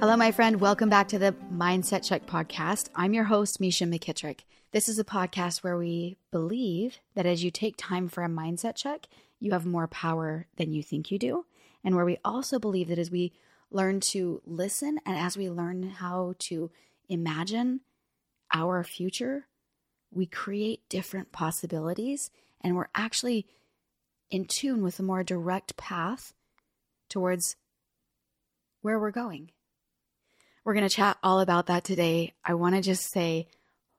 Hello, my friend. Welcome back to the Mindset Check podcast. I'm your host, Misha McKittrick. This is a podcast where we believe that as you take time for a mindset check, you have more power than you think you do. And where we also believe that as we learn to listen and as we learn how to imagine our future, we create different possibilities and we're actually in tune with a more direct path towards where we're going. We're going to chat all about that today. I want to just say,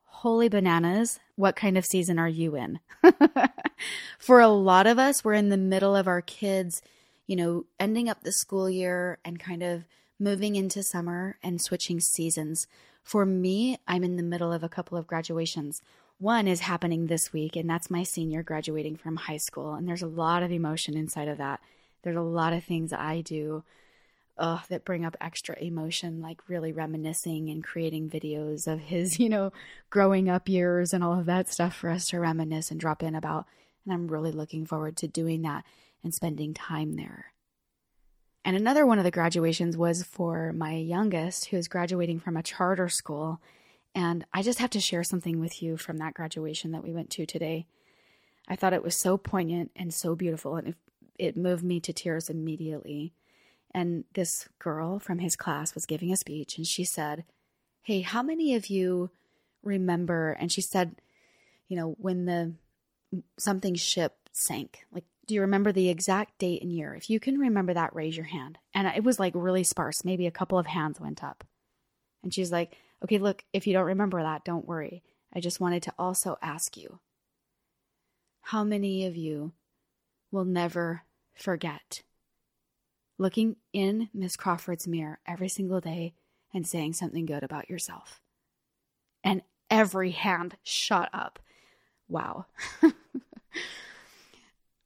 holy bananas, what kind of season are you in? For a lot of us, we're in the middle of our kids, you know, ending up the school year and kind of moving into summer and switching seasons. For me, I'm in the middle of a couple of graduations. One is happening this week, and that's my senior graduating from high school. And there's a lot of emotion inside of that. There's a lot of things I do uh, that bring up extra emotion, like really reminiscing and creating videos of his, you know, growing up years and all of that stuff for us to reminisce and drop in about. And I'm really looking forward to doing that and spending time there. And another one of the graduations was for my youngest, who is graduating from a charter school. And I just have to share something with you from that graduation that we went to today. I thought it was so poignant and so beautiful, and it, it moved me to tears immediately. And this girl from his class was giving a speech, and she said, Hey, how many of you remember? And she said, You know, when the something ship sank, like, do you remember the exact date and year? If you can remember that, raise your hand. And it was like really sparse. Maybe a couple of hands went up. And she's like, Okay, look, if you don't remember that, don't worry. I just wanted to also ask you how many of you will never forget looking in Miss Crawford's mirror every single day and saying something good about yourself. And every hand shot up. Wow.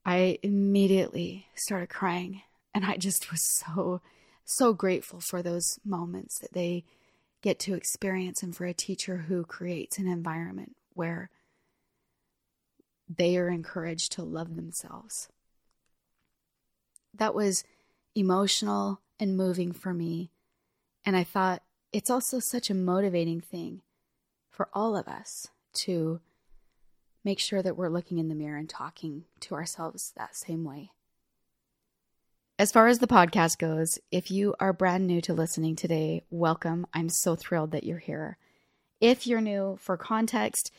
I immediately started crying and I just was so so grateful for those moments that they get to experience and for a teacher who creates an environment where they are encouraged to love themselves. That was emotional and moving for me. And I thought it's also such a motivating thing for all of us to make sure that we're looking in the mirror and talking to ourselves that same way. As far as the podcast goes, if you are brand new to listening today, welcome. I'm so thrilled that you're here. If you're new, for context,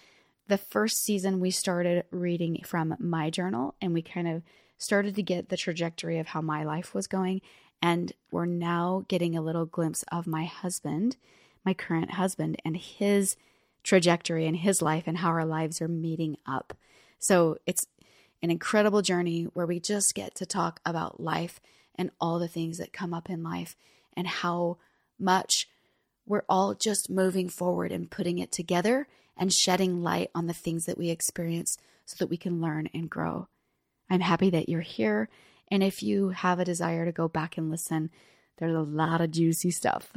the first season we started reading from my journal and we kind of started to get the trajectory of how my life was going. And we're now getting a little glimpse of my husband, my current husband, and his trajectory and his life and how our lives are meeting up. So it's an incredible journey where we just get to talk about life and all the things that come up in life and how much we're all just moving forward and putting it together and shedding light on the things that we experience so that we can learn and grow. I'm happy that you're here. And if you have a desire to go back and listen, there's a lot of juicy stuff.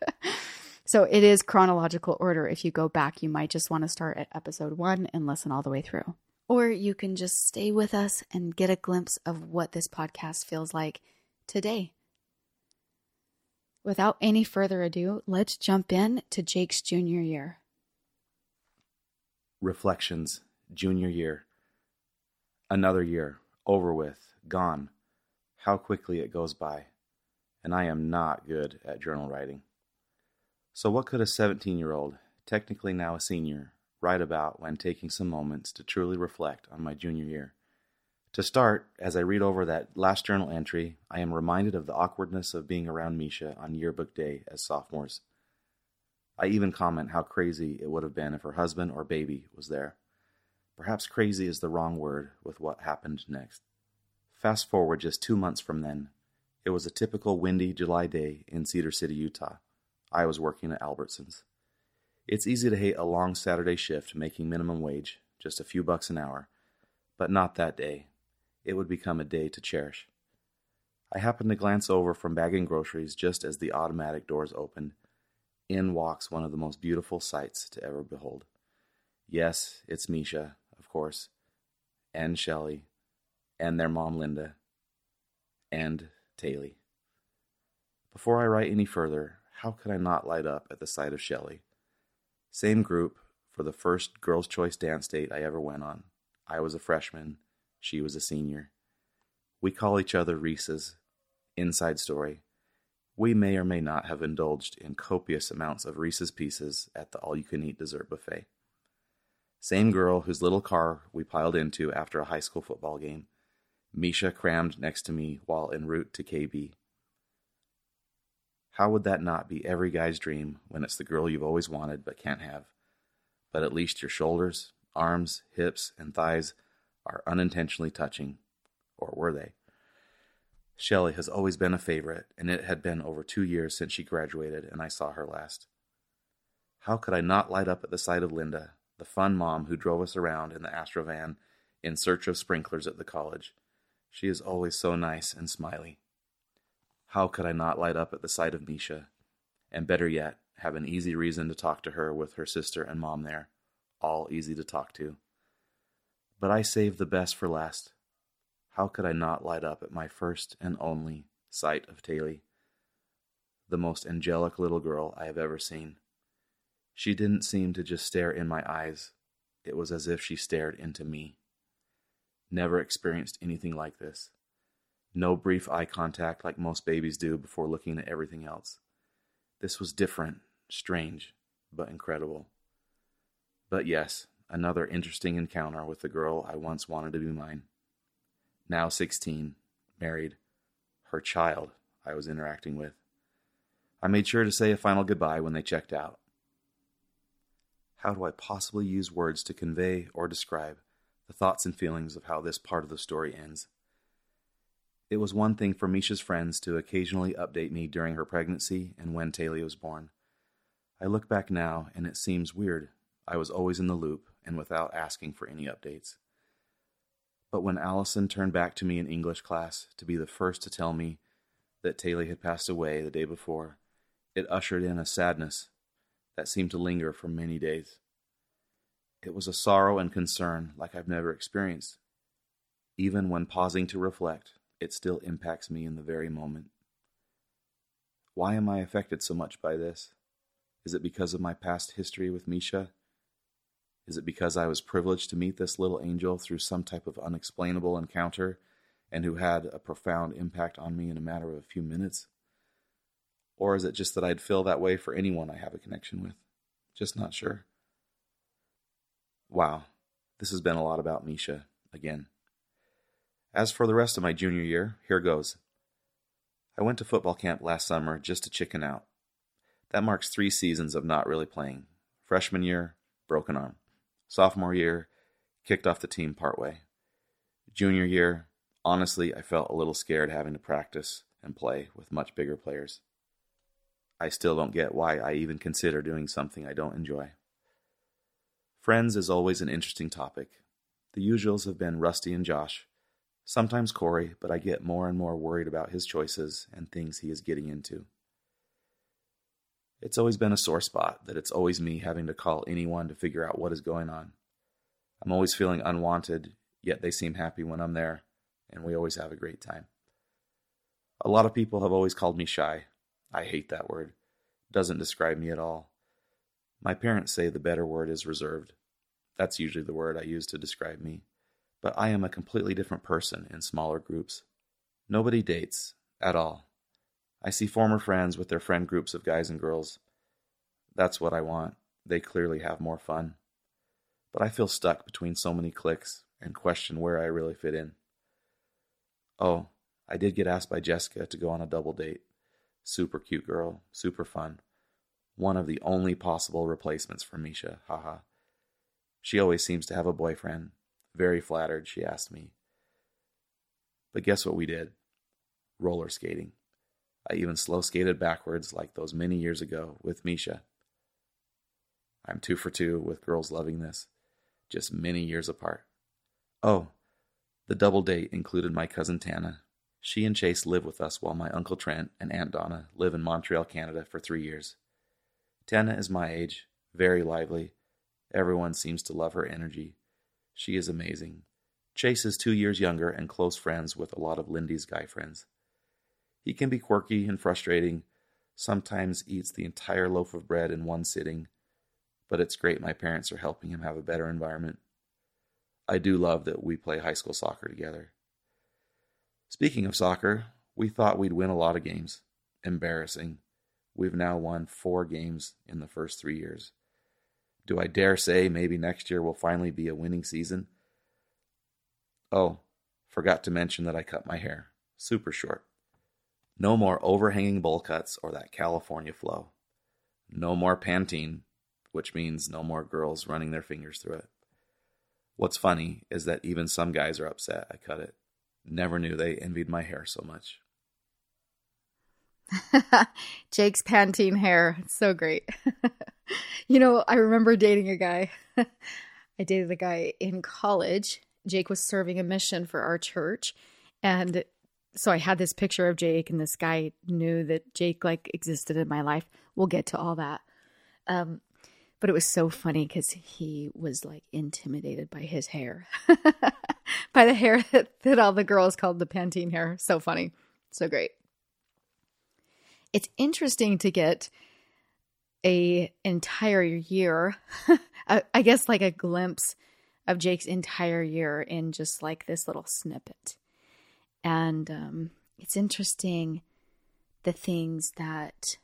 so it is chronological order. If you go back, you might just want to start at episode one and listen all the way through. Or you can just stay with us and get a glimpse of what this podcast feels like today. Without any further ado, let's jump in to Jake's junior year. Reflections, junior year. Another year, over with, gone. How quickly it goes by. And I am not good at journal writing. So, what could a 17 year old, technically now a senior, write about when taking some moments to truly reflect on my junior year? To start, as I read over that last journal entry, I am reminded of the awkwardness of being around Misha on yearbook day as sophomores. I even comment how crazy it would have been if her husband or baby was there. Perhaps crazy is the wrong word with what happened next. Fast forward just two months from then. It was a typical windy July day in Cedar City, Utah. I was working at Albertsons. It's easy to hate a long Saturday shift making minimum wage, just a few bucks an hour, but not that day. It would become a day to cherish. I happened to glance over from bagging groceries just as the automatic doors opened. In walks one of the most beautiful sights to ever behold. Yes, it's Misha, course, and Shelley, and their mom Linda, and Taylor. Before I write any further, how could I not light up at the sight of Shelley? Same group for the first girls' choice dance date I ever went on. I was a freshman, she was a senior. We call each other Reese's. Inside story. We may or may not have indulged in copious amounts of Reese's Pieces at the all you can eat dessert buffet. Same girl whose little car we piled into after a high school football game. Misha crammed next to me while en route to KB. How would that not be every guy's dream when it's the girl you've always wanted but can't have? But at least your shoulders, arms, hips, and thighs are unintentionally touching. Or were they? Shelley has always been a favorite, and it had been over two years since she graduated and I saw her last. How could I not light up at the sight of Linda, the fun mom who drove us around in the Astrovan in search of sprinklers at the college? She is always so nice and smiley. How could I not light up at the sight of Misha? And better yet, have an easy reason to talk to her with her sister and mom there, all easy to talk to. But I saved the best for last. How could I not light up at my first and only sight of Taylor, the most angelic little girl I have ever seen? She didn't seem to just stare in my eyes, it was as if she stared into me. Never experienced anything like this. No brief eye contact like most babies do before looking at everything else. This was different, strange, but incredible. But yes, another interesting encounter with the girl I once wanted to be mine. Now 16, married, her child I was interacting with. I made sure to say a final goodbye when they checked out. How do I possibly use words to convey or describe the thoughts and feelings of how this part of the story ends? It was one thing for Misha's friends to occasionally update me during her pregnancy and when Taylor was born. I look back now and it seems weird. I was always in the loop and without asking for any updates. But when Allison turned back to me in English class to be the first to tell me that Taylor had passed away the day before, it ushered in a sadness that seemed to linger for many days. It was a sorrow and concern like I've never experienced. Even when pausing to reflect, it still impacts me in the very moment. Why am I affected so much by this? Is it because of my past history with Misha? Is it because I was privileged to meet this little angel through some type of unexplainable encounter and who had a profound impact on me in a matter of a few minutes? Or is it just that I'd feel that way for anyone I have a connection with? Just not sure. Wow, this has been a lot about Misha again. As for the rest of my junior year, here goes. I went to football camp last summer just to chicken out. That marks three seasons of not really playing. Freshman year, broken arm. Sophomore year, kicked off the team partway. Junior year, honestly, I felt a little scared having to practice and play with much bigger players. I still don't get why I even consider doing something I don't enjoy. Friends is always an interesting topic. The usuals have been Rusty and Josh, sometimes Corey, but I get more and more worried about his choices and things he is getting into. It's always been a sore spot that it's always me having to call anyone to figure out what is going on. I'm always feeling unwanted, yet they seem happy when I'm there, and we always have a great time. A lot of people have always called me shy. I hate that word. Doesn't describe me at all. My parents say the better word is reserved. That's usually the word I use to describe me. But I am a completely different person in smaller groups. Nobody dates, at all. I see former friends with their friend groups of guys and girls. That's what I want. They clearly have more fun. But I feel stuck between so many cliques and question where I really fit in. Oh, I did get asked by Jessica to go on a double date. Super cute girl, super fun. One of the only possible replacements for Misha, haha. She always seems to have a boyfriend. Very flattered, she asked me. But guess what we did? Roller skating. I even slow skated backwards like those many years ago with Misha. I'm two for two with girls loving this, just many years apart. Oh, the double date included my cousin Tana. She and Chase live with us while my Uncle Trent and Aunt Donna live in Montreal, Canada for three years. Tana is my age, very lively. Everyone seems to love her energy. She is amazing. Chase is two years younger and close friends with a lot of Lindy's guy friends. He can be quirky and frustrating, sometimes eats the entire loaf of bread in one sitting, but it's great my parents are helping him have a better environment. I do love that we play high school soccer together. Speaking of soccer, we thought we'd win a lot of games. Embarrassing. We've now won four games in the first three years. Do I dare say maybe next year will finally be a winning season? Oh, forgot to mention that I cut my hair. Super short. No more overhanging bowl cuts or that California flow. No more Pantene, which means no more girls running their fingers through it. What's funny is that even some guys are upset I cut it. Never knew they envied my hair so much. Jake's Pantene hair. It's so great. you know, I remember dating a guy. I dated a guy in college. Jake was serving a mission for our church. And so I had this picture of Jake, and this guy knew that Jake like existed in my life. We'll get to all that. Um, but it was so funny because he was like intimidated by his hair, by the hair that, that all the girls called the Pantene hair. So funny, so great. It's interesting to get a entire year, I guess like a glimpse of Jake's entire year in just like this little snippet. And um, it's interesting the things that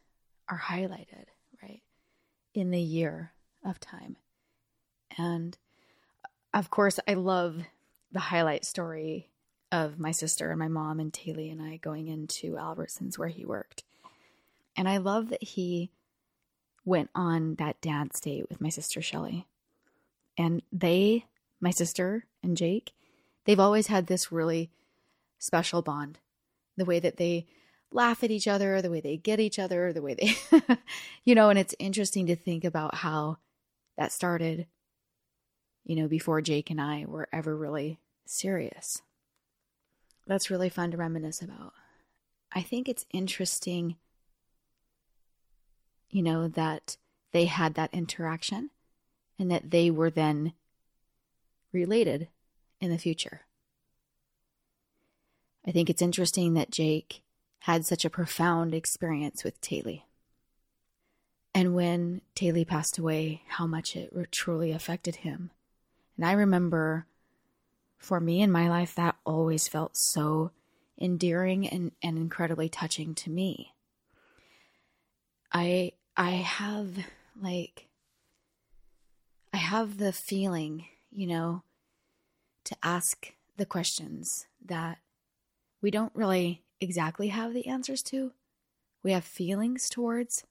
are highlighted in the year of time. And of course, I love the highlight story of my sister and my mom and Taylor and I going into Albertsons where he worked. And I love that he went on that dance date with my sister Shelly. And they, my sister and Jake, they've always had this really special bond. The way that they laugh at each other, the way they get each other, the way they, you know, and it's interesting to think about how that started, you know, before Jake and I were ever really serious. That's really fun to reminisce about. I think it's interesting, you know, that they had that interaction and that they were then related in the future. I think it's interesting that Jake had such a profound experience with Taylor. And when Taylor passed away, how much it truly affected him. And I remember for me in my life, that always felt so endearing and, and incredibly touching to me. I I have like I have the feeling, you know, to ask the questions that we don't really exactly have the answers to, we have feelings towards.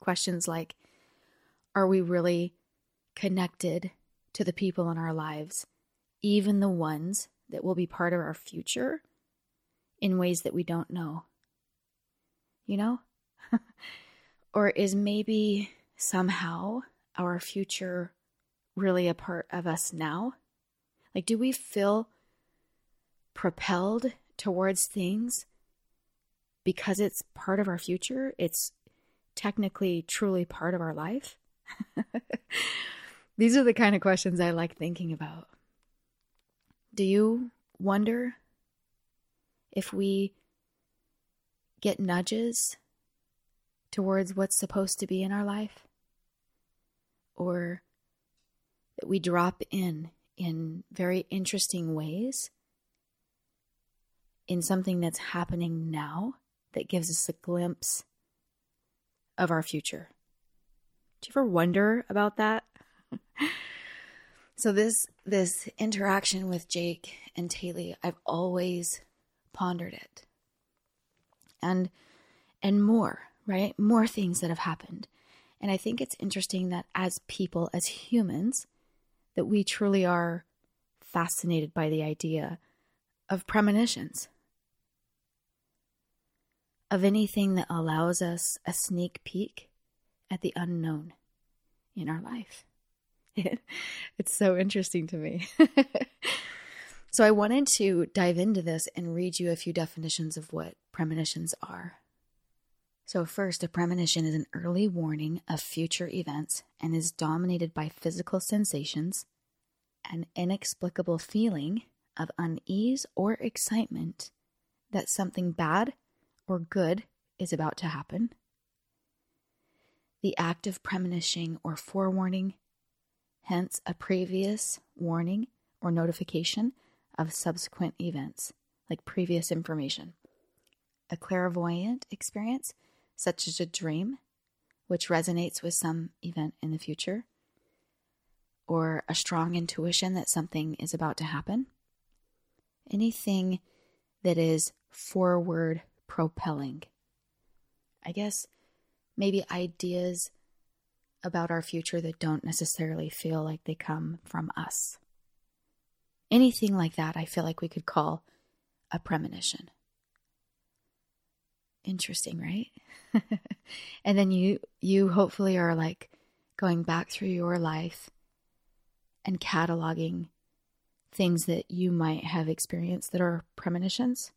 Questions like Are we really connected to the people in our lives, even the ones that will be part of our future, in ways that we don't know? You know? or is maybe somehow our future really a part of us now? Like, do we feel propelled towards things because it's part of our future, it's technically truly part of our life? These are the kind of questions I like thinking about. Do you wonder if we get nudges towards what's supposed to be in our life? Or that we drop in in very interesting ways in something that's happening now that gives us a glimpse of our future. Do you ever wonder about that? so this this interaction with Jake and Taylor, I've always pondered it. And and more, right? More things that have happened. And I think it's interesting that as people, as humans, that we truly are fascinated by the idea of premonitions, of anything that allows us a sneak peek at the unknown in our life. it's so interesting to me. so, I wanted to dive into this and read you a few definitions of what premonitions are. So, first, a premonition is an early warning of future events and is dominated by physical sensations, an inexplicable feeling of unease or excitement that something bad or good is about to happen. The act of premonishing or forewarning, hence a previous warning or notification of subsequent events, like previous information. A clairvoyant experience, such as a dream, which resonates with some event in the future, or a strong intuition that something is about to happen. Anything that is forward propelling. I guess maybe ideas about our future that don't necessarily feel like they come from us. Anything like that, I feel like we could call a premonition. Interesting, right? and then you you hopefully are like going back through your life and cataloging things that you might have experienced that are premonitions.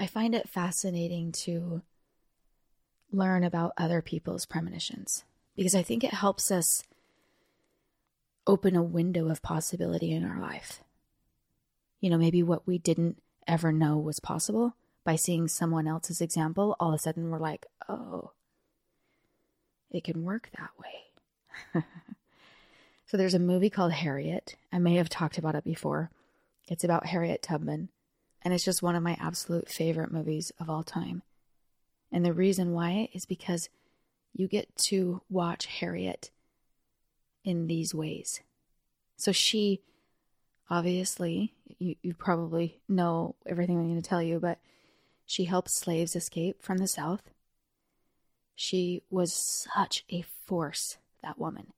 I find it fascinating to learn about other people's premonitions because I think it helps us open a window of possibility in our life. You know, maybe what we didn't ever know was possible by seeing someone else's example, all of a sudden we're like, oh, it can work that way. so there's a movie called Harriet. I may have talked about it before. It's about Harriet Tubman and it's just one of my absolute favorite movies of all time. And the reason why is because you get to watch Harriet in these ways. So she obviously you, you probably know everything I'm going to tell you, but she helped slaves escape from the South. She was such a force, that woman.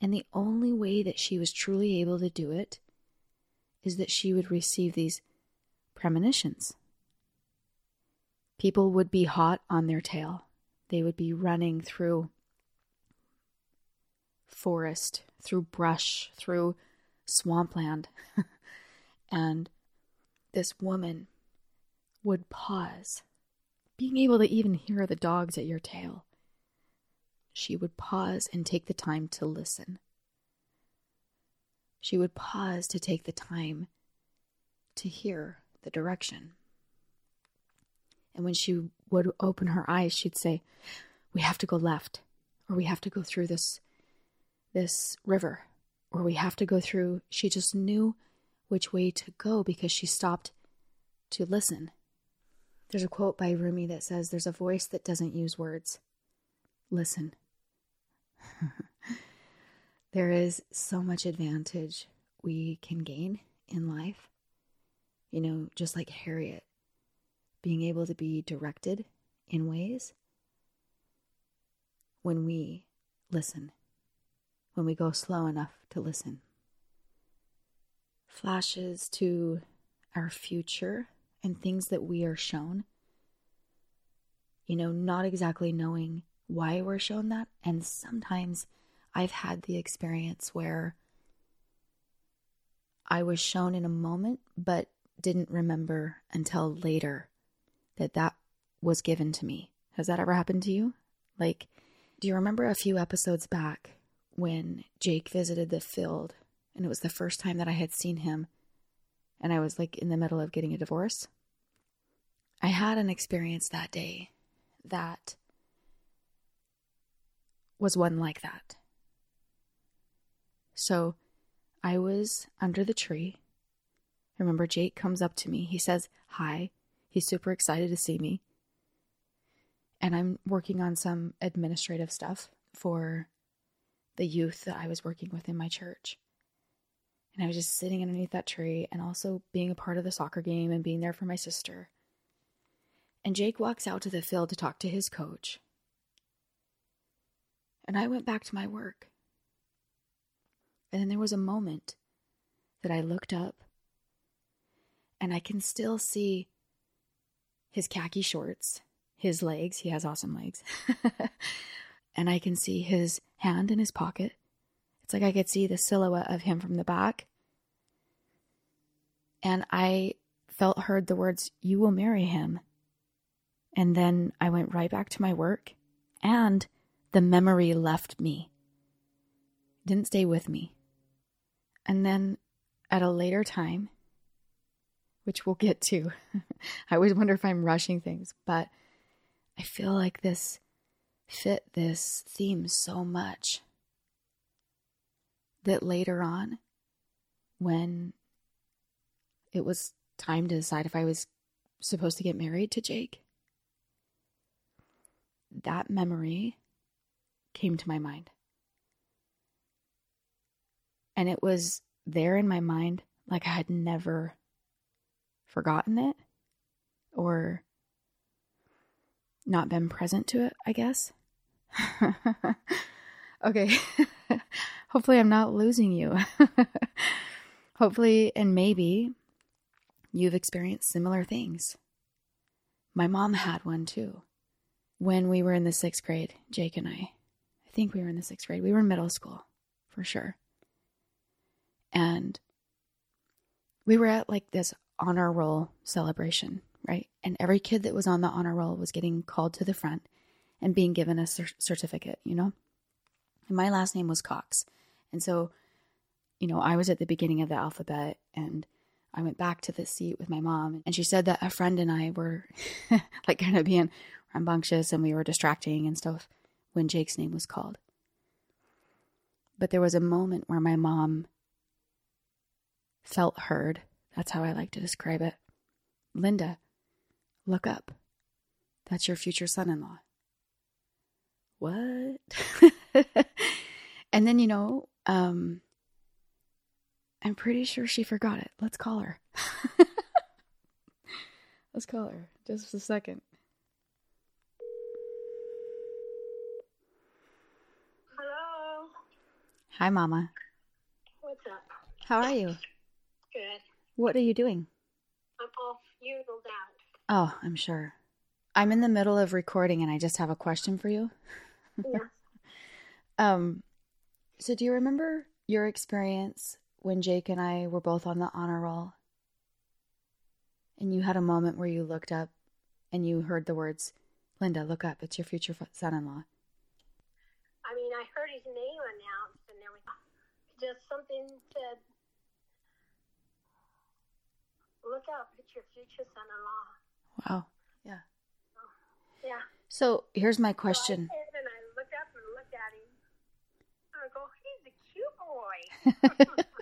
And the only way that she was truly able to do it is that she would receive these premonitions. People would be hot on their tail. They would be running through forest, through brush, through swampland. and this woman would pause, being able to even hear the dogs at your tail. She would pause and take the time to listen. She would pause to take the time to hear the direction. And when she would open her eyes, she'd say, "We have to go left, or we have to go through this this river, or we have to go through." She just knew which way to go because she stopped to listen. There's a quote by Rumi that says, "There's a voice that doesn't use words. Listen." there is so much advantage we can gain in life. You know, just like Harriet, being able to be directed in ways when we listen, when we go slow enough to listen. Flashes to our future and things that we are shown. You know, not exactly knowing why we're shown that. And sometimes I've had the experience where I was shown in a moment, but didn't remember until later that that was given to me. Has that ever happened to you? Like, do you remember a few episodes back when Jake visited the field and it was the first time that I had seen him and I was like in the middle of getting a divorce? I had an experience that day that was one like that. So I was under the tree. I remember Jake comes up to me. He says, Hi. He's super excited to see me. And I'm working on some administrative stuff for the youth that I was working with in my church. And I was just sitting underneath that tree and also being a part of the soccer game and being there for my sister. And Jake walks out to the field to talk to his coach. And I went back to my work. And then there was a moment that I looked up and I can still see his khaki shorts, his legs. He has awesome legs. and I can see his hand in his pocket. It's like I could see the silhouette of him from the back. And I felt heard the words, You will marry him. And then I went right back to my work, and the memory left me. Didn't stay with me. And then at a later time, which we'll get to. I always wonder if I'm rushing things, but I feel like this fit this theme so much that later on, when it was time to decide if I was supposed to get married to Jake, that memory came to my mind. And it was there in my mind like I had never forgotten it or not been present to it, I guess. okay. Hopefully, I'm not losing you. Hopefully, and maybe you've experienced similar things. My mom had one too. When we were in the sixth grade, Jake and I, I think we were in the sixth grade, we were in middle school for sure. And we were at like this honor roll celebration, right? And every kid that was on the honor roll was getting called to the front and being given a cer- certificate, you know? And my last name was Cox. And so, you know, I was at the beginning of the alphabet and I went back to the seat with my mom and she said that a friend and I were like kind of being rambunctious and we were distracting and stuff when Jake's name was called. But there was a moment where my mom felt heard. That's how I like to describe it. Linda, look up. That's your future son in law. What? and then, you know, um, I'm pretty sure she forgot it. Let's call her. Let's call her. Just a second. Hello. Hi, Mama. What's up? How are you? Good. What are you doing? I'm all fueled out. Oh, I'm sure. I'm in the middle of recording and I just have a question for you. Yeah. Um, so do you remember your experience when Jake and I were both on the honor roll? And you had a moment where you looked up and you heard the words, Linda, look up, it's your future son in law. I mean, I heard his name announced, and there was just something said, "Look up, it's your future son-in-law." Wow. Yeah. Yeah. So here's my So I question. said, and I looked up and looked at him. I go, "He's a cute boy."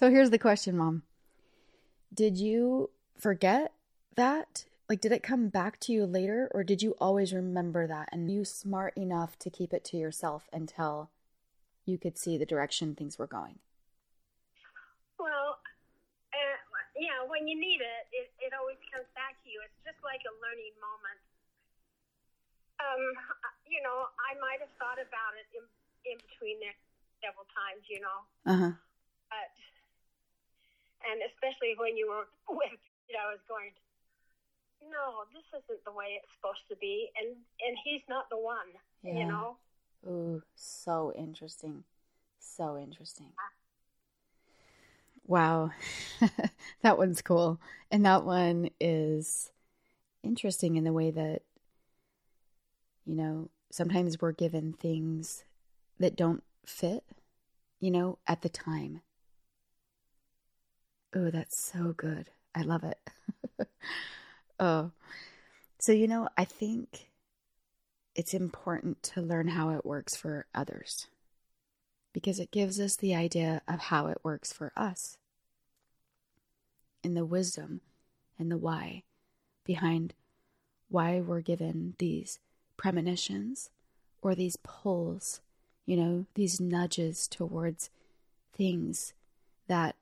So here's the question, Mom. Did you forget that? Like, did it come back to you later, or did you always remember that and you smart enough to keep it to yourself until you could see the direction things were going? Well, yeah, when you need it, it, it always comes back to you. It's just like a learning moment. Um, you know, I might have thought about it in, in between there several times, you know, Uh huh. but, and especially when you were with, you know, I was going, no, this isn't the way it's supposed to be. And, and he's not the one, Yeah. you know? Ooh, so interesting. So interesting. Wow. that one's cool. And that one is interesting in the way that, you know, sometimes we're given things that don't fit, you know, at the time. Oh, that's so good. I love it. oh. So, you know, I think it's important to learn how it works for others because it gives us the idea of how it works for us and the wisdom and the why behind why we're given these premonitions or these pulls, you know, these nudges towards things that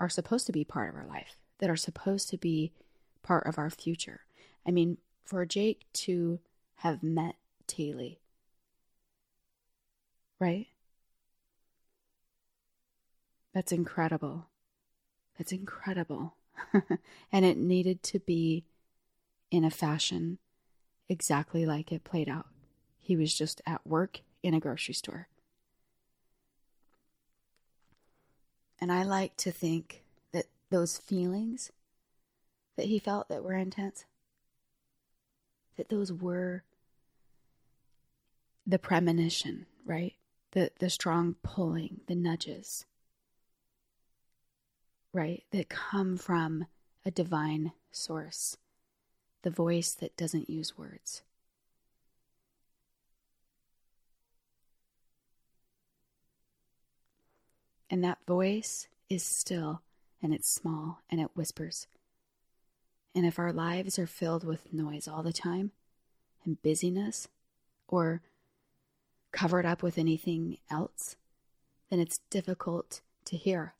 are supposed to be part of our life, that are supposed to be part of our future. I mean, for Jake to have met Taylor, right? That's incredible. That's incredible. and it needed to be in a fashion exactly like it played out. He was just at work in a grocery store. And I like to think that those feelings that he felt that were intense, that those were the premonition, right? The the strong pulling, the nudges right? That come from a divine source, the voice that doesn't use words. And that voice is still and it's small and it whispers. And if our lives are filled with noise all the time and busyness or covered up with anything else, then it's difficult to hear.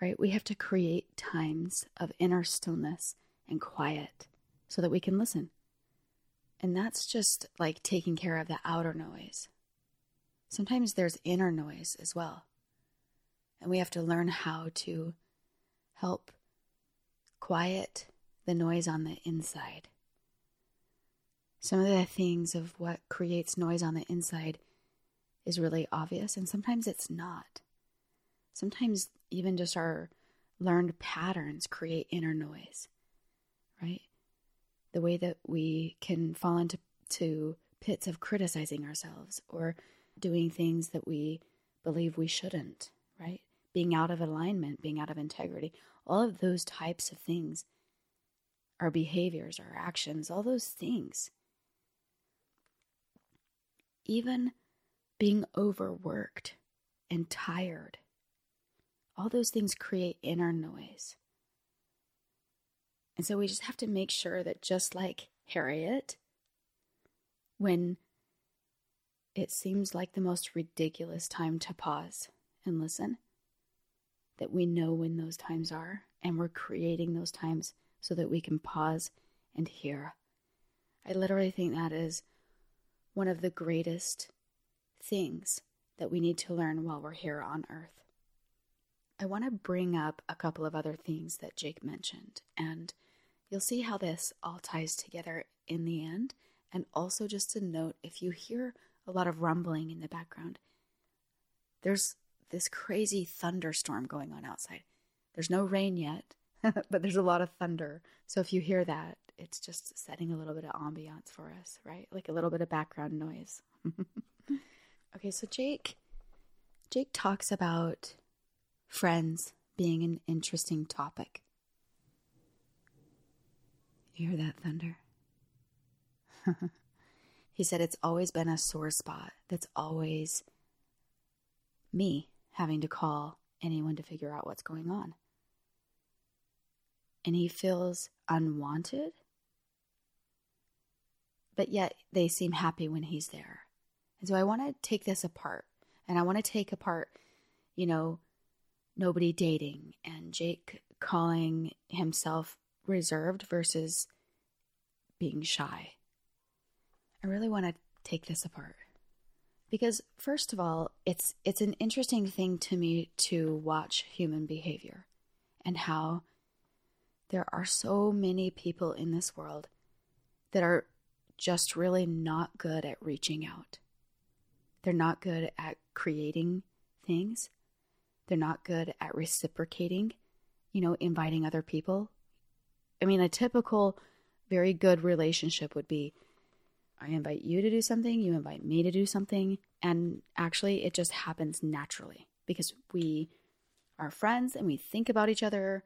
Right? We have to create times of inner stillness and quiet so that we can listen. And that's just like taking care of the outer noise. Sometimes there's inner noise as well. And we have to learn how to help quiet the noise on the inside. Some of the things of what creates noise on the inside is really obvious, and sometimes it's not. Sometimes even just our learned patterns create inner noise, right? The way that we can fall into to pits of criticizing ourselves or doing things that we believe we shouldn't, right? Being out of alignment, being out of integrity, all of those types of things, our behaviors, our actions, all those things. Even being overworked and tired, all those things create inner noise. And so we just have to make sure that just like Harriet, when it seems like the most ridiculous time to pause and listen. That we know when those times are, and we're creating those times so that we can pause and hear. I literally think that is one of the greatest things that we need to learn while we're here on earth. I want to bring up a couple of other things that Jake mentioned, and you'll see how this all ties together in the end. And also, just to note if you hear a lot of rumbling in the background. There's this crazy thunderstorm going on outside. There's no rain yet, but there's a lot of thunder. So if you hear that, it's just setting a little bit of ambiance for us, right? Like a little bit of background noise. okay, so Jake Jake talks about friends being an interesting topic. You hear that thunder? He said it's always been a sore spot. That's always me having to call anyone to figure out what's going on. And he feels unwanted, but yet they seem happy when he's there. And so I want to take this apart. And I want to take apart, you know, nobody dating and Jake calling himself reserved versus being shy. I really want to take this apart because first of all, it's it's an interesting thing to me to watch human behavior and how there are so many people in this world that are just really not good at reaching out. They're not good at creating things. They're not good at reciprocating, you know, inviting other people. I mean, a typical very good relationship would be I invite you to do something, you invite me to do something, and actually it just happens naturally because we are friends and we think about each other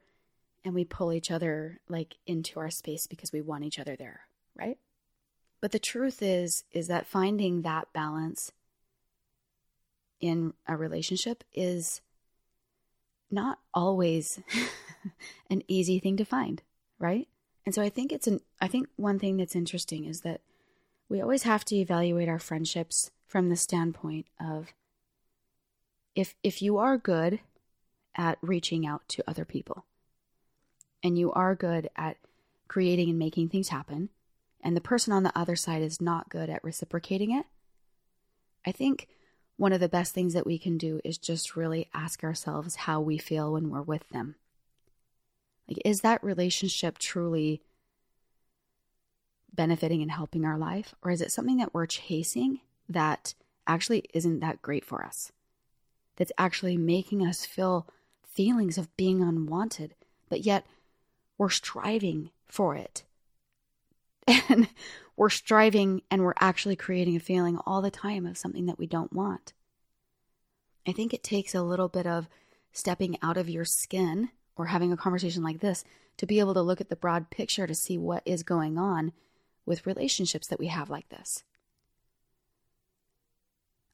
and we pull each other like into our space because we want each other there, right? But the truth is is that finding that balance in a relationship is not always an easy thing to find, right? And so I think it's an I think one thing that's interesting is that we always have to evaluate our friendships from the standpoint of if if you are good at reaching out to other people and you are good at creating and making things happen and the person on the other side is not good at reciprocating it i think one of the best things that we can do is just really ask ourselves how we feel when we're with them like is that relationship truly benefiting and helping our life? Or is it something that we're chasing that actually isn't that great for us? That's actually making us feel feelings of being unwanted, but yet we're striving for it. And we're striving and we're actually creating a feeling all the time of something that we don't want. I think it takes a little bit of stepping out of your skin or having a conversation like this to be able to look at the broad picture to see what is going on with relationships that we have like this.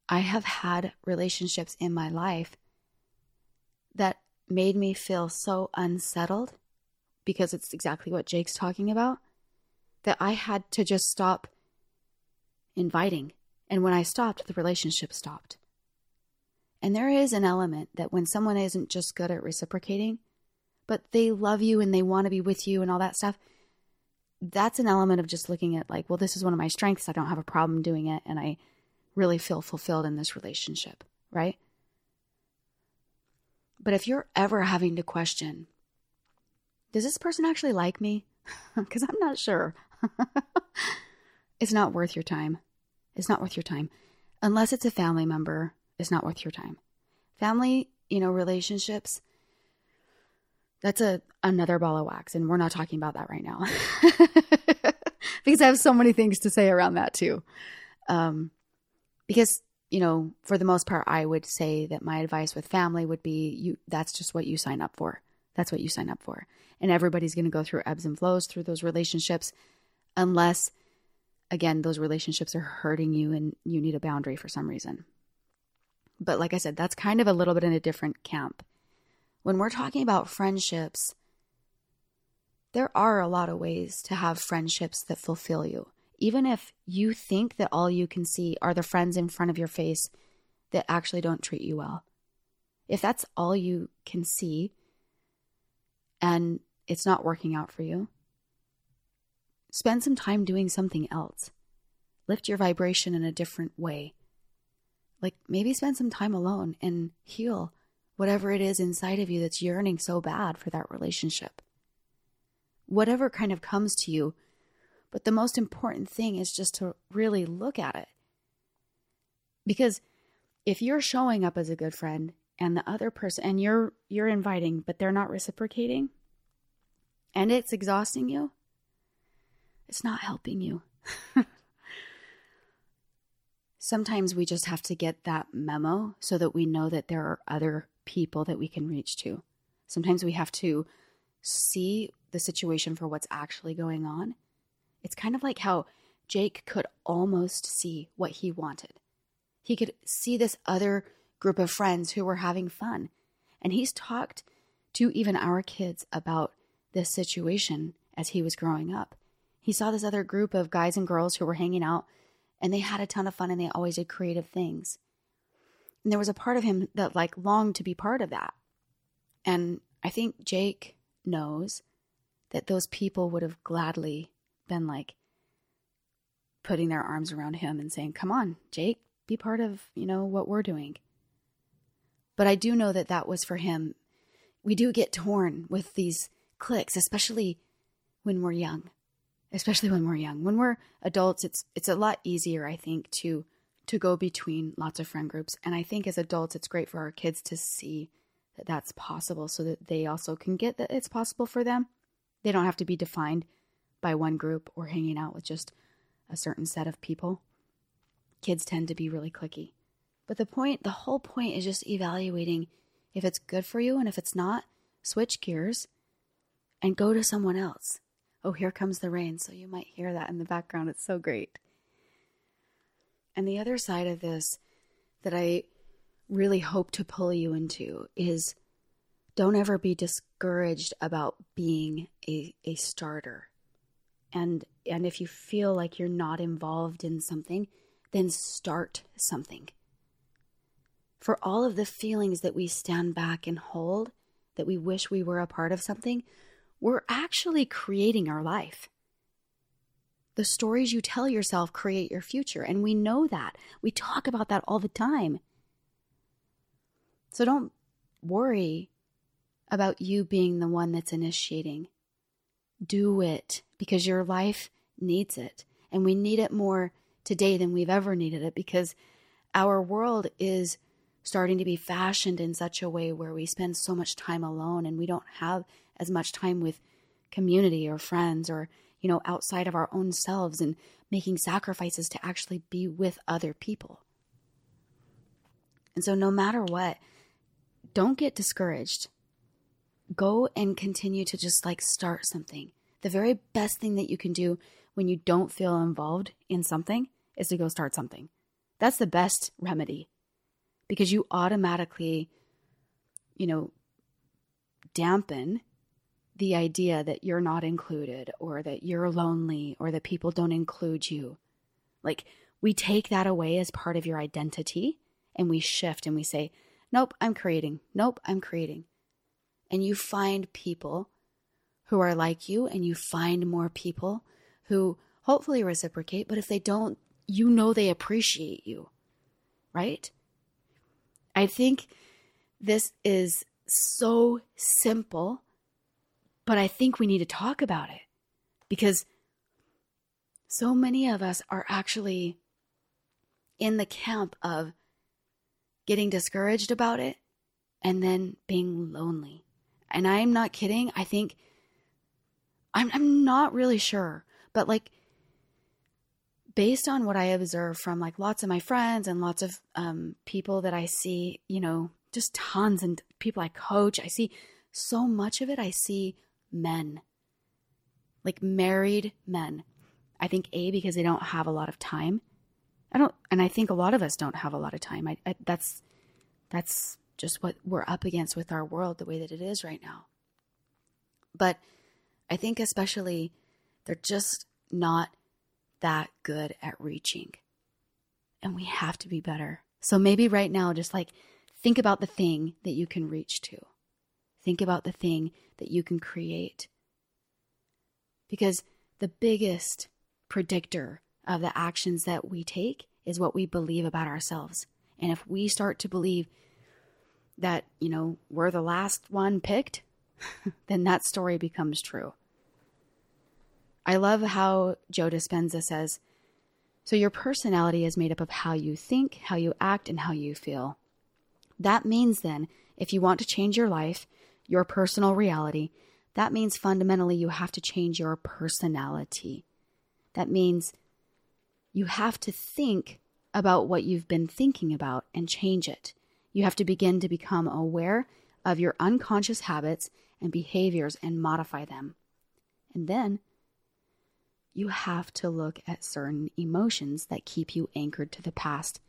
I have had relationships in my life that made me feel so unsettled because it's exactly what Jake's talking about that I had to just stop inviting. And when I stopped, the relationship stopped. And there is an element that when someone isn't just good at reciprocating, but they love you and they want to be with you and all that stuff, that's an element of just looking at, like, well, this is one of my strengths. I don't have a problem doing it. And I really feel fulfilled in this relationship, right? But if you're ever having to question, does this person actually like me? Because I'm not sure. it's not worth your time. It's not worth your time. Unless it's a family member, it's not worth your time. Family, you know, relationships, that's a another ball of wax and we're not talking about that right now because i have so many things to say around that too um, because you know for the most part i would say that my advice with family would be you that's just what you sign up for that's what you sign up for and everybody's going to go through ebbs and flows through those relationships unless again those relationships are hurting you and you need a boundary for some reason. But like i said that's kind of a little bit in a different camp. When we're talking about friendships there are a lot of ways to have friendships that fulfill you. Even if you think that all you can see are the friends in front of your face that actually don't treat you well. If that's all you can see and it's not working out for you, spend some time doing something else. Lift your vibration in a different way. Like maybe spend some time alone and heal whatever it is inside of you that's yearning so bad for that relationship. Whatever kind of comes to you but the most important thing is just to really look at it. Because if you're showing up as a good friend and the other person and you're you're inviting but they're not reciprocating and it's exhausting you, it's not helping you. Sometimes we just have to get that memo so that we know that there are other people that we can reach to. Sometimes we have to see the situation for what's actually going on it's kind of like how Jake could almost see what he wanted. He could see this other group of friends who were having fun. And he's talked to even our kids about this situation as he was growing up. He saw this other group of guys and girls who were hanging out and they had a ton of fun and they always did creative things. And there was a part of him that like longed to be part of that. And I think Jake knows that those people would have gladly been like putting their arms around him and saying, "Come on, Jake, be part of, you know, what we're doing." But I do know that that was for him. We do get torn with these cliques, especially when we're young. Especially when we're young. When we're adults, it's it's a lot easier, I think, to to go between lots of friend groups. And I think as adults, it's great for our kids to see that that's possible so that they also can get that it's possible for them. They don't have to be defined by one group or hanging out with just a certain set of people. Kids tend to be really cliquey. But the point, the whole point is just evaluating if it's good for you and if it's not, switch gears and go to someone else. Oh, here comes the rain. So you might hear that in the background. It's so great. And the other side of this that I really hope to pull you into is don't ever be discouraged about being a, a starter and and if you feel like you're not involved in something then start something for all of the feelings that we stand back and hold that we wish we were a part of something we're actually creating our life. The stories you tell yourself create your future and we know that. We talk about that all the time. So don't worry about you being the one that's initiating. Do it because your life needs it. And we need it more today than we've ever needed it because our world is starting to be fashioned in such a way where we spend so much time alone and we don't have as much time with community or friends or you know outside of our own selves and making sacrifices to actually be with other people. And so no matter what, don't get discouraged. Go and continue to just like start something. The very best thing that you can do when you don't feel involved in something is to go start something. That's the best remedy because you automatically, you know, dampen the idea that you're not included or that you're lonely or that people don't include you. Like, we take that away as part of your identity and we shift and we say, Nope, I'm creating. Nope, I'm creating. And you find people who are like you and you find more people who hopefully reciprocate, but if they don't, you know they appreciate you, right? I think this is so simple, but I think we need to talk about it because so many of us are actually in the camp of getting discouraged about it and then being lonely. And I'm not kidding. I think I'm I'm not really sure, but like based on what I observe from like lots of my friends and lots of um, people that I see, you know, just tons and people I coach, I see so much of it. I see men, like married men. I think a because they don't have a lot of time. I don't, and I think a lot of us don't have a lot of time. I, I that's that's just what we're up against with our world the way that it is right now. But I think especially they're just not that good at reaching. And we have to be better. So maybe right now, just like think about the thing that you can reach to. Think about the thing that you can create. Because the biggest predictor of the actions that we take is what we believe about ourselves. And if we start to believe that, you know, we're the last one picked, then that story becomes true. I love how Joe Dispenza says, so your personality is made up of how you think, how you act, and how you feel. That means then, if you want to change your life, your personal reality, that means fundamentally you have to change your personality. That means you have to think about what you've been thinking about and change it. You have to begin to become aware of your unconscious habits and behaviors and modify them. And then you have to look at certain emotions that keep you anchored to the past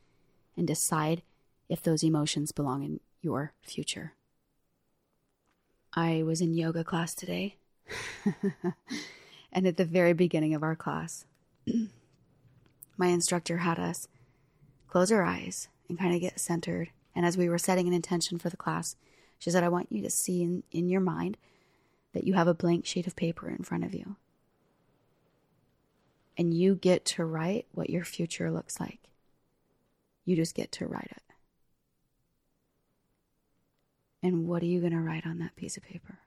and decide if those emotions belong in your future. I was in yoga class today, and at the very beginning of our class, my instructor had us close our eyes and kind of get centered. And as we were setting an intention for the class, she said, I want you to see in, in your mind that you have a blank sheet of paper in front of you and you get to write what your future looks like. You just get to write it. And what are you going to write on that piece of paper?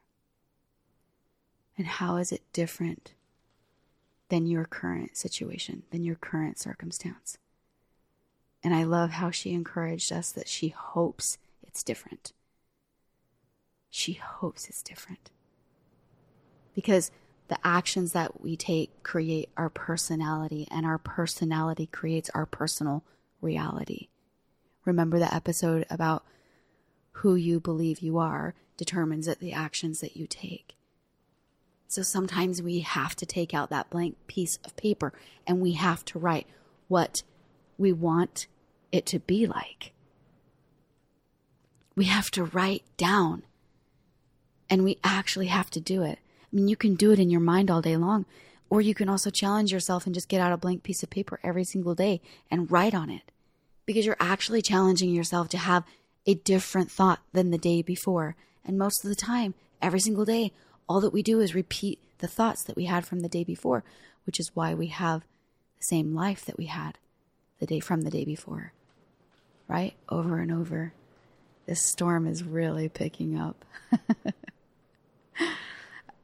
And how is it different than your current situation, than your current circumstance? And I love how she encouraged us that she hopes it's different. She hopes it's different. Because the actions that we take create our personality, and our personality creates our personal reality. Remember the episode about who you believe you are determines that the actions that you take. So sometimes we have to take out that blank piece of paper and we have to write what we want it to be like. We have to write down and we actually have to do it. I mean, you can do it in your mind all day long, or you can also challenge yourself and just get out a blank piece of paper every single day and write on it because you're actually challenging yourself to have a different thought than the day before. And most of the time, every single day, all that we do is repeat the thoughts that we had from the day before, which is why we have the same life that we had the day from the day before. Right? Over and over. This storm is really picking up.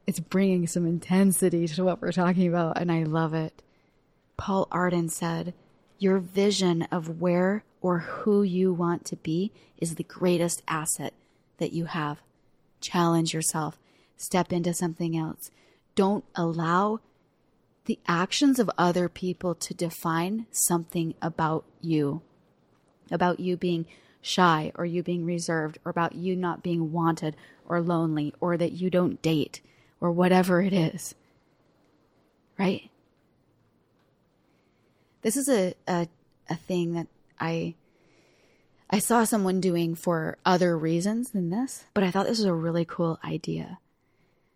it's bringing some intensity to what we're talking about, and I love it. Paul Arden said, Your vision of where or who you want to be is the greatest asset that you have. Challenge yourself, step into something else. Don't allow the actions of other people to define something about you, about you being shy or you being reserved or about you not being wanted or lonely or that you don't date or whatever it is. Right? This is a, a, a thing that I I saw someone doing for other reasons than this, but I thought this was a really cool idea.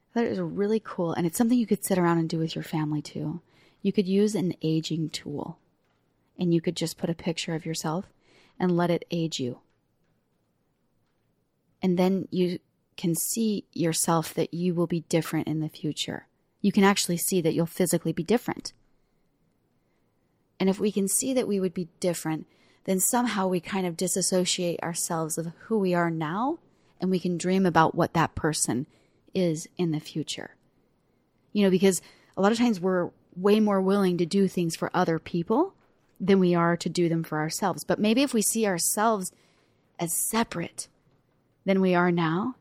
I thought it was really cool, and it's something you could sit around and do with your family too. You could use an aging tool, and you could just put a picture of yourself and let it age you. And then you can see yourself that you will be different in the future. You can actually see that you'll physically be different. And if we can see that we would be different, then somehow we kind of disassociate ourselves of who we are now and we can dream about what that person is in the future. You know, because a lot of times we're way more willing to do things for other people than we are to do them for ourselves. But maybe if we see ourselves as separate than we are now,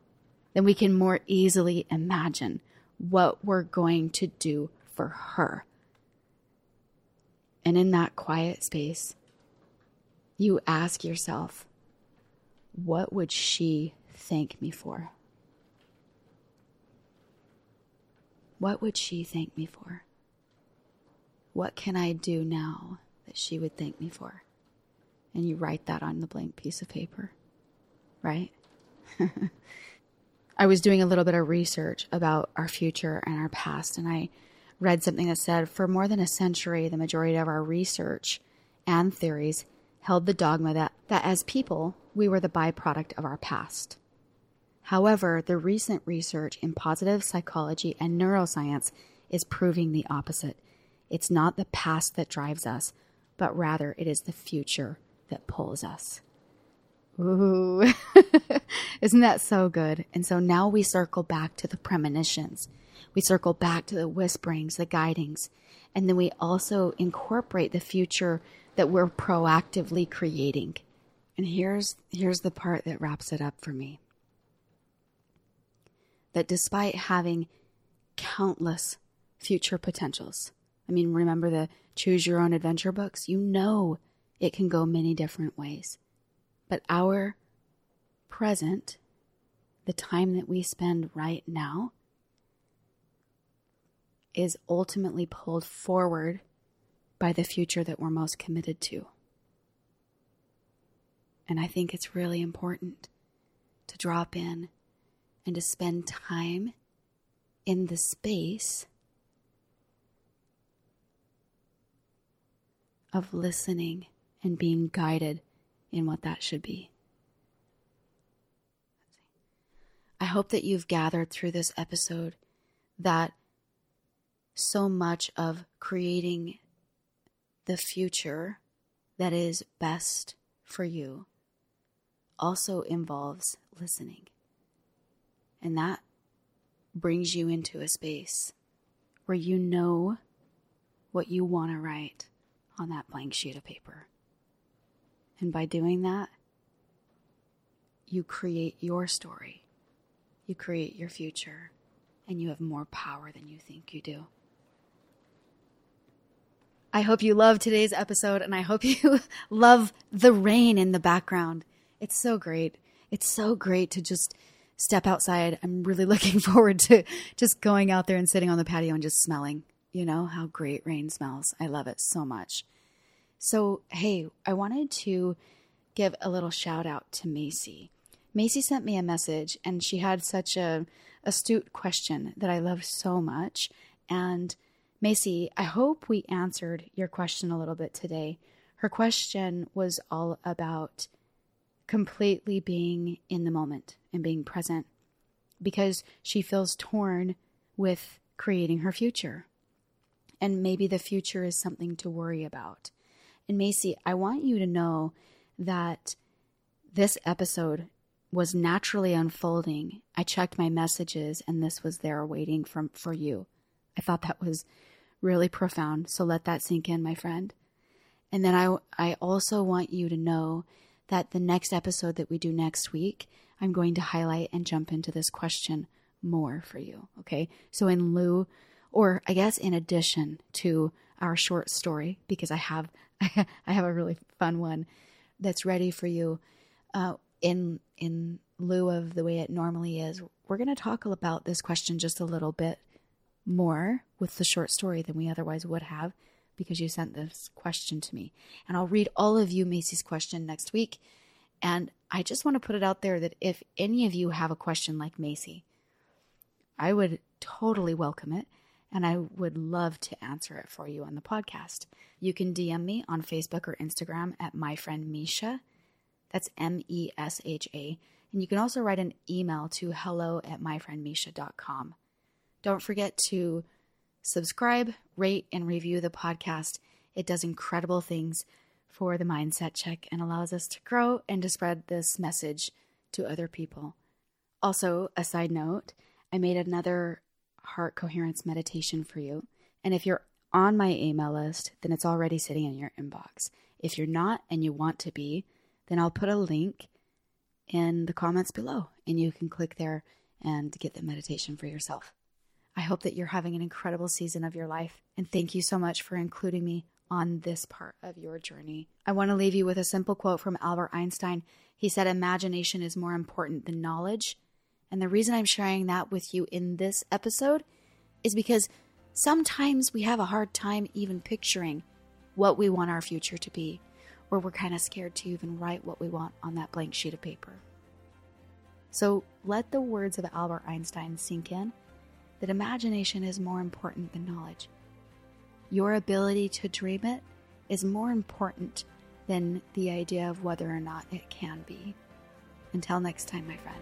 then we can more easily imagine what we're going to do for her. And in that quiet space, you ask yourself, what would she thank me for? What would she thank me for? What can I do now that she would thank me for? And you write that on the blank piece of paper, right? I was doing a little bit of research about our future and our past, and I read something that said for more than a century, the majority of our research and theories held the dogma that, that as people, we were the byproduct of our past. However, the recent research in positive psychology and neuroscience is proving the opposite. It's not the past that drives us, but rather it is the future that pulls us. Ooh, isn't that so good? And so now we circle back to the premonitions. We circle back to the whisperings, the guidings, and then we also incorporate the future that we're proactively creating. And here's here's the part that wraps it up for me. That despite having countless future potentials. I mean, remember the choose your own adventure books? You know it can go many different ways. But our present, the time that we spend right now, is ultimately pulled forward by the future that we're most committed to. And I think it's really important to drop in and to spend time in the space of listening and being guided in what that should be. I hope that you've gathered through this episode that so much of creating the future that is best for you also involves listening. And that brings you into a space where you know what you want to write on that blank sheet of paper. And by doing that, you create your story, you create your future, and you have more power than you think you do. I hope you love today's episode and I hope you love the rain in the background. It's so great. It's so great to just step outside. I'm really looking forward to just going out there and sitting on the patio and just smelling, you know, how great rain smells. I love it so much. So, hey, I wanted to give a little shout out to Macy. Macy sent me a message and she had such a astute question that I love so much. And Macy, I hope we answered your question a little bit today. Her question was all about completely being in the moment and being present because she feels torn with creating her future. And maybe the future is something to worry about. And Macy, I want you to know that this episode was naturally unfolding. I checked my messages and this was there waiting for, for you. I thought that was really profound. So let that sink in, my friend. And then I, I also want you to know that the next episode that we do next week, I'm going to highlight and jump into this question more for you. Okay. So in lieu, or I guess in addition to our short story, because I have, I have a really fun one that's ready for you. uh, in in lieu of the way it normally is, we're going to talk about this question just a little bit more with the short story than we otherwise would have because you sent this question to me. And I'll read all of you Macy's question next week. And I just want to put it out there that if any of you have a question like Macy, I would totally welcome it and I would love to answer it for you on the podcast. You can DM me on Facebook or Instagram at my friend Mesha. That's M E S H A. And you can also write an email to hello at myfriendmesha.com. Don't forget to subscribe, rate, and review the podcast. It does incredible things for the mindset check and allows us to grow and to spread this message to other people. Also, a side note, I made another heart coherence meditation for you. And if you're on my email list, then it's already sitting in your inbox. If you're not and you want to be, then I'll put a link in the comments below and you can click there and get the meditation for yourself. I hope that you're having an incredible season of your life and thank you so much for including me on this part of your journey. I want to leave you with a simple quote from Albert Einstein. He said, Imagination is more important than knowledge. And the reason I'm sharing that with you in this episode is because sometimes we have a hard time even picturing what we want our future to be or we're kind of scared to even write what we want on that blank sheet of paper. So let the words of Albert Einstein sink in that imagination is more important than knowledge. Your ability to dream it is more important than the idea of whether or not it can be. Until next time, my friend.